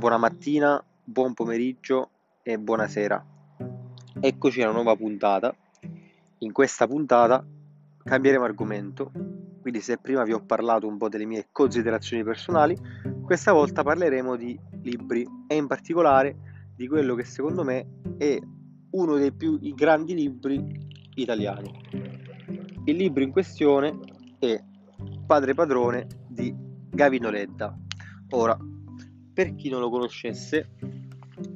buona mattina, buon pomeriggio e buonasera. Eccoci alla nuova puntata. In questa puntata cambieremo argomento, quindi se prima vi ho parlato un po' delle mie considerazioni personali, questa volta parleremo di libri e in particolare di quello che secondo me è uno dei più grandi libri italiani. Il libro in questione è Padre Padrone di Gavino Ledda. Ora, per chi non lo conoscesse,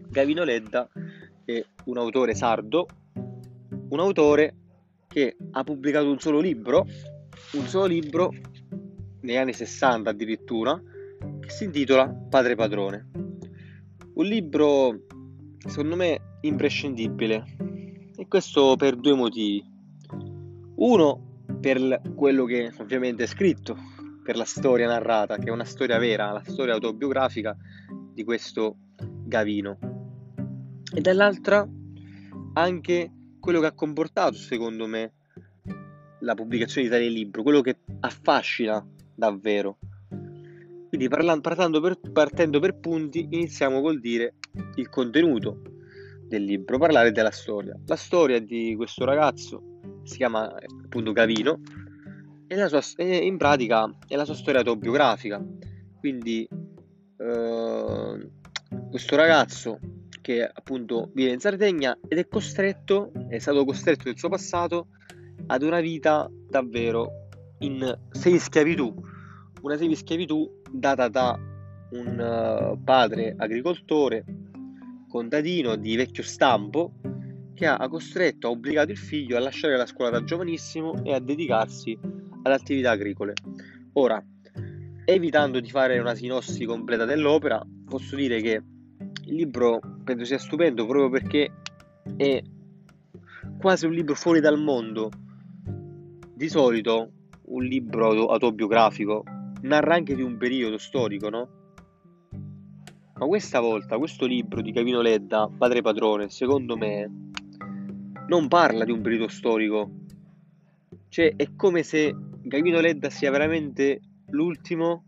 Gavino Ledda è un autore sardo, un autore che ha pubblicato un solo libro, un solo libro negli anni 60 addirittura, che si intitola Padre Padrone. Un libro, secondo me, imprescindibile. E questo per due motivi. Uno, per quello che ovviamente è scritto, per la storia narrata, che è una storia vera, la storia autobiografica di questo Gavino. E dall'altra anche quello che ha comportato, secondo me, la pubblicazione di tale libro, quello che affascina davvero. Quindi parlando per, partendo per punti, iniziamo col dire il contenuto del libro, parlare della storia. La storia di questo ragazzo si chiama appunto Gavino e sua, in pratica è la sua storia autobiografica. Quindi eh, questo ragazzo che appunto vive in Sardegna ed è costretto, è stato costretto nel suo passato ad una vita davvero in semi-schiavitù, una semi-schiavitù data da un uh, padre agricoltore contadino di vecchio stampo che ha costretto, ha obbligato il figlio a lasciare la scuola da giovanissimo e a dedicarsi ad attività agricole. Ora, evitando di fare una sinossi completa dell'opera, posso dire che il libro penso sia stupendo proprio perché è quasi un libro fuori dal mondo. Di solito un libro autobiografico narra anche di un periodo storico, no? Ma questa volta questo libro di Cavino Ledda, Padre Padrone, secondo me non parla di un periodo storico. Cioè, è come se Gavino Ledda sia veramente l'ultimo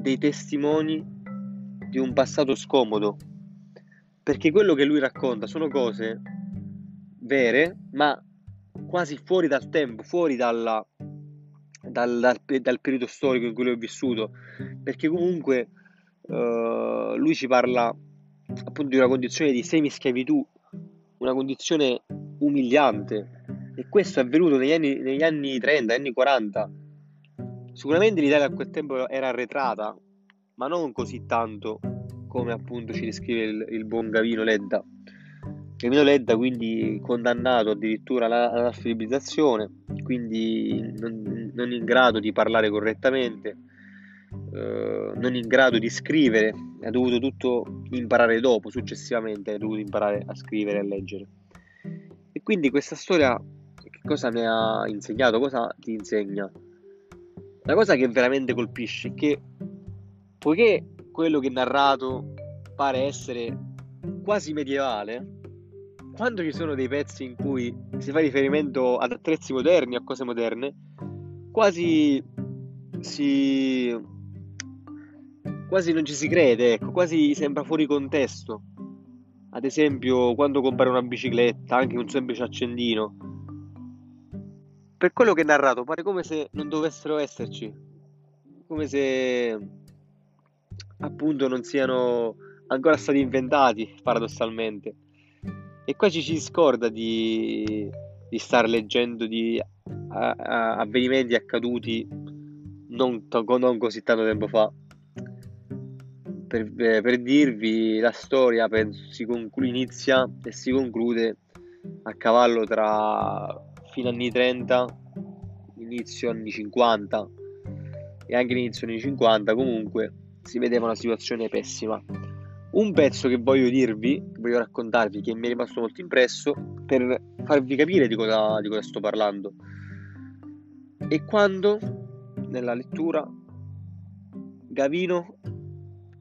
dei testimoni di un passato scomodo. Perché quello che lui racconta sono cose vere, ma quasi fuori dal tempo, fuori dalla, dal, dal, dal, periodo storico in cui lui ho vissuto. Perché comunque uh, lui ci parla appunto di una condizione di semi-schiavitù, una condizione umiliante. E questo è avvenuto negli anni, negli anni 30, anni 40. Sicuramente l'Italia a quel tempo era arretrata, ma non così tanto come appunto ci descrive il, il buon Gavino Ledda. Gavino Ledda quindi condannato addirittura all'analfabetizzazione, quindi non, non, in grado di parlare correttamente, eh, non in grado di scrivere, ha dovuto tutto imparare dopo, successivamente ha dovuto imparare a scrivere e a leggere. E quindi questa storia cosa mi ha insegnato? Cosa ti insegna? La cosa che veramente colpisce è che poiché quello che è narrato pare essere quasi medievale, quando ci sono dei pezzi in cui si fa riferimento ad attrezzi moderni, a cose moderne, quasi si quasi non ci si crede, ecco, quasi sembra fuori contesto. Ad esempio, quando compare una bicicletta, anche un semplice accendino. Per quello che è narrato, pare come se non dovessero esserci. Come se appunto non siano ancora stati inventati, paradossalmente. E qua ci si scorda di, di star leggendo di a, a, avvenimenti accaduti non, non così tanto tempo fa per, eh, per dirvi la storia penso si conclu- inizia e si conclude a cavallo tra fine anni 30 inizio anni 50 e anche inizio anni 50 comunque si vedeva una situazione pessima. Un pezzo che voglio dirvi voglio raccontarvi che mi è rimasto molto impresso per farvi capire di cosa, di cosa sto parlando. E quando nella lettura Gavino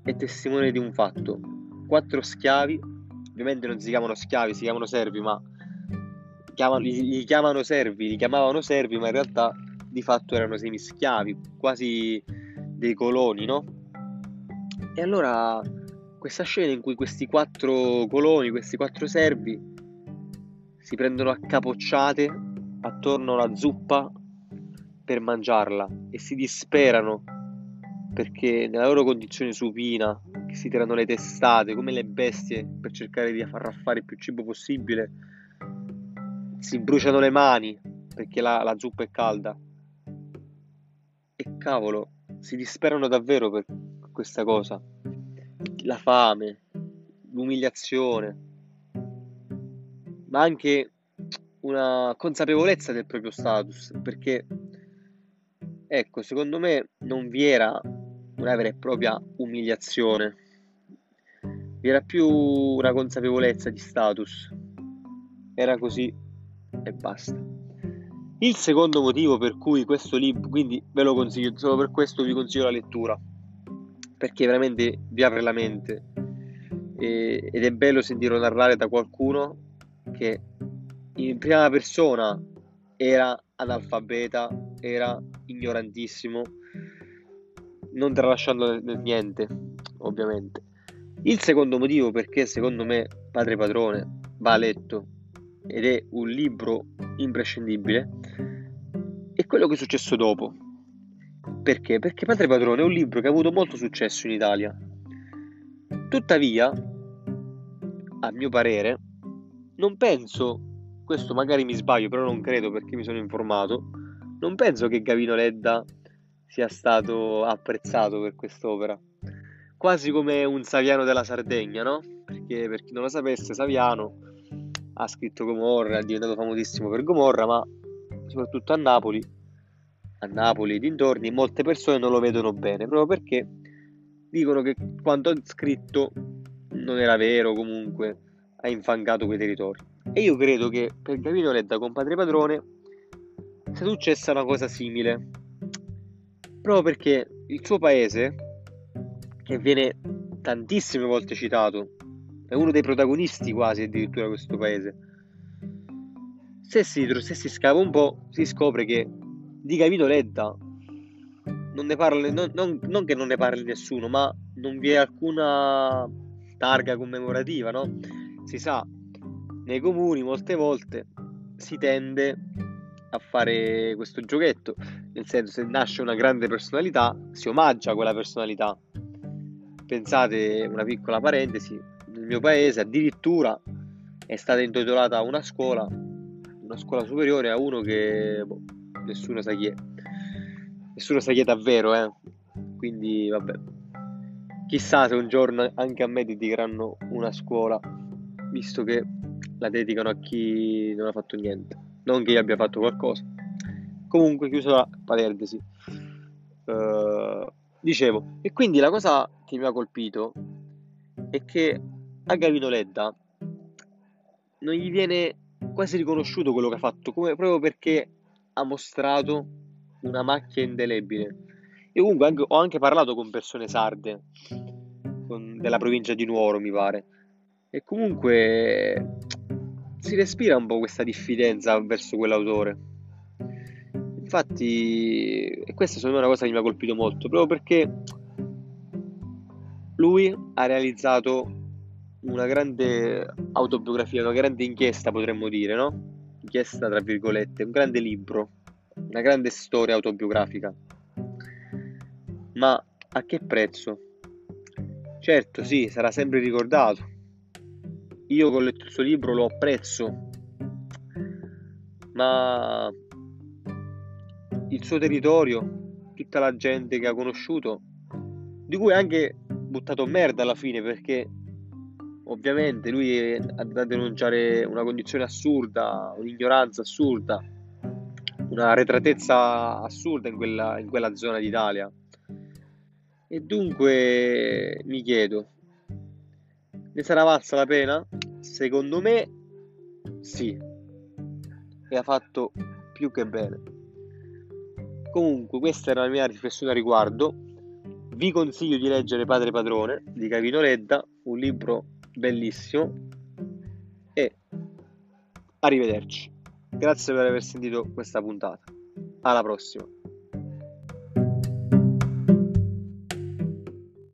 è testimone di un fatto. Quattro schiavi, ovviamente non si chiamano schiavi, si chiamano servi, ma chiamano, li, li, chiamano servi, li chiamavano servi, ma in realtà di fatto erano semischiavi, quasi dei coloni, no? E allora questa scena in cui questi quattro coloni, questi quattro servi, si prendono a capocciate attorno alla zuppa per mangiarla e si disperano perché nella loro condizione supina, che si tirano le testate come le bestie per cercare di arraffare il più cibo possibile, si bruciano le mani perché la, la zuppa è calda. E cavolo, si disperano davvero per questa cosa. La fame, l'umiliazione, ma anche una consapevolezza del proprio status, perché ecco, secondo me non vi era una vera e propria umiliazione, vi era più una consapevolezza di status. Era così e basta. Il secondo motivo per cui questo libro, quindi ve lo consiglio, solo per questo vi consiglio la lettura, perché veramente vi apre la mente e, ed è bello sentirlo narrare da qualcuno che in prima persona era analfabeta, era ignorantissimo, non tralasciando niente, ovviamente. Il secondo motivo perché secondo me Padre Padrone va letto ed è un libro imprescindibile è quello che è successo dopo. Perché? Perché Padre Padrone è un libro che ha avuto molto successo in Italia. Tuttavia, a mio parere, non penso, questo magari mi sbaglio, però non credo perché mi sono informato, non penso che Gavino Ledda sia stato apprezzato per quest'opera. Quasi come un Saviano della Sardegna, no? Perché per chi non lo sapesse, Saviano ha scritto Gomorra, è diventato famosissimo per Gomorra, ma soprattutto a Napoli, a Napoli e dintorni, molte persone non lo vedono bene, proprio perché dicono che quanto ha scritto non era vero, comunque ha infangato quei territori. E io credo che per Gavino Ledda con Padre Padrone sia successa una cosa simile, proprio perché il suo paese, che viene tantissime volte citato, è uno dei protagonisti quasi addirittura di questo paese, se si, se si scava un po', si scopre che di Gavino Ledda non ne parla, non, non, non, che non ne parli nessuno, ma non vi è alcuna targa commemorativa, no? Si sa, nei comuni molte volte si tende a fare questo giochetto, nel senso se nasce una grande personalità si omaggia quella personalità. Pensate, una piccola parentesi, nel mio paese addirittura è stata intitolata una scuola una scuola superiore a uno che boh, nessuno sa chi è. Nessuno sa chi è davvero, eh. Quindi, vabbè. Chissà se un giorno anche a me dedicheranno una scuola, visto che la dedicano a chi non ha fatto niente. Non che io abbia fatto qualcosa. Comunque, chiuso la parentesi. Uh, dicevo, e quindi la cosa che mi ha colpito è che a Gavino Ledda non gli viene quasi riconosciuto quello che ha fatto, come, proprio perché ha mostrato una macchia indelebile. Io comunque anche, ho anche parlato con persone sarde, con, della provincia di Nuoro mi pare, e comunque si respira un po' questa diffidenza verso quell'autore. Infatti, e questa secondo me è una cosa che mi ha colpito molto, proprio perché lui ha realizzato una grande autobiografia, una grande inchiesta potremmo dire, no? Inchiesta tra virgolette, un grande libro, una grande storia autobiografica. Ma a che prezzo? Certo, sì, sarà sempre ricordato. Io letto il suo libro lo apprezzo, ma il suo territorio, tutta la gente che ha conosciuto, di cui ha anche buttato merda alla fine perché ovviamente lui ha da denunciare una condizione assurda, un'ignoranza assurda, una retratezza assurda in quella, in quella zona d'Italia. E dunque mi chiedo, ne sarà valsa la pena? Secondo me sì, e ha fatto più che bene. Comunque questa era la mia riflessione a riguardo. Vi consiglio di leggere Padre Padrone di Cavino Ledda, un libro bellissimo e arrivederci. Grazie per aver sentito questa puntata. Alla prossima.